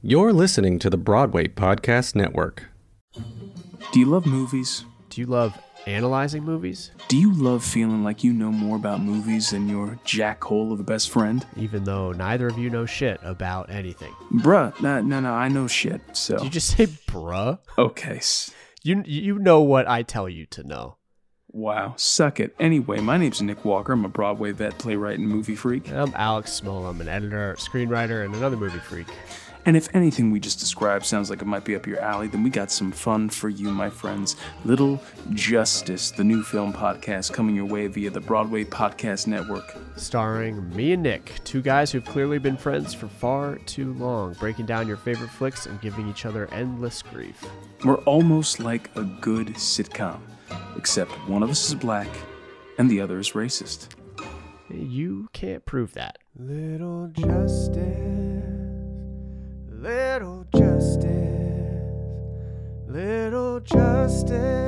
You're listening to the Broadway Podcast Network. Do you love movies? Do you love analyzing movies? Do you love feeling like you know more about movies than your jackhole of a best friend? Even though neither of you know shit about anything. Bruh, no, no, no, I know shit, so. Did you just say bruh? Okay. You you know what I tell you to know. Wow, suck it. Anyway, my name's Nick Walker. I'm a Broadway vet, playwright, and movie freak. And I'm Alex Small. I'm an editor, screenwriter, and another movie freak. And if anything we just described sounds like it might be up your alley, then we got some fun for you, my friends. Little Justice, the new film podcast coming your way via the Broadway Podcast Network. Starring me and Nick, two guys who've clearly been friends for far too long, breaking down your favorite flicks and giving each other endless grief. We're almost like a good sitcom, except one of us is black and the other is racist. You can't prove that. Little justice, little justice, little justice.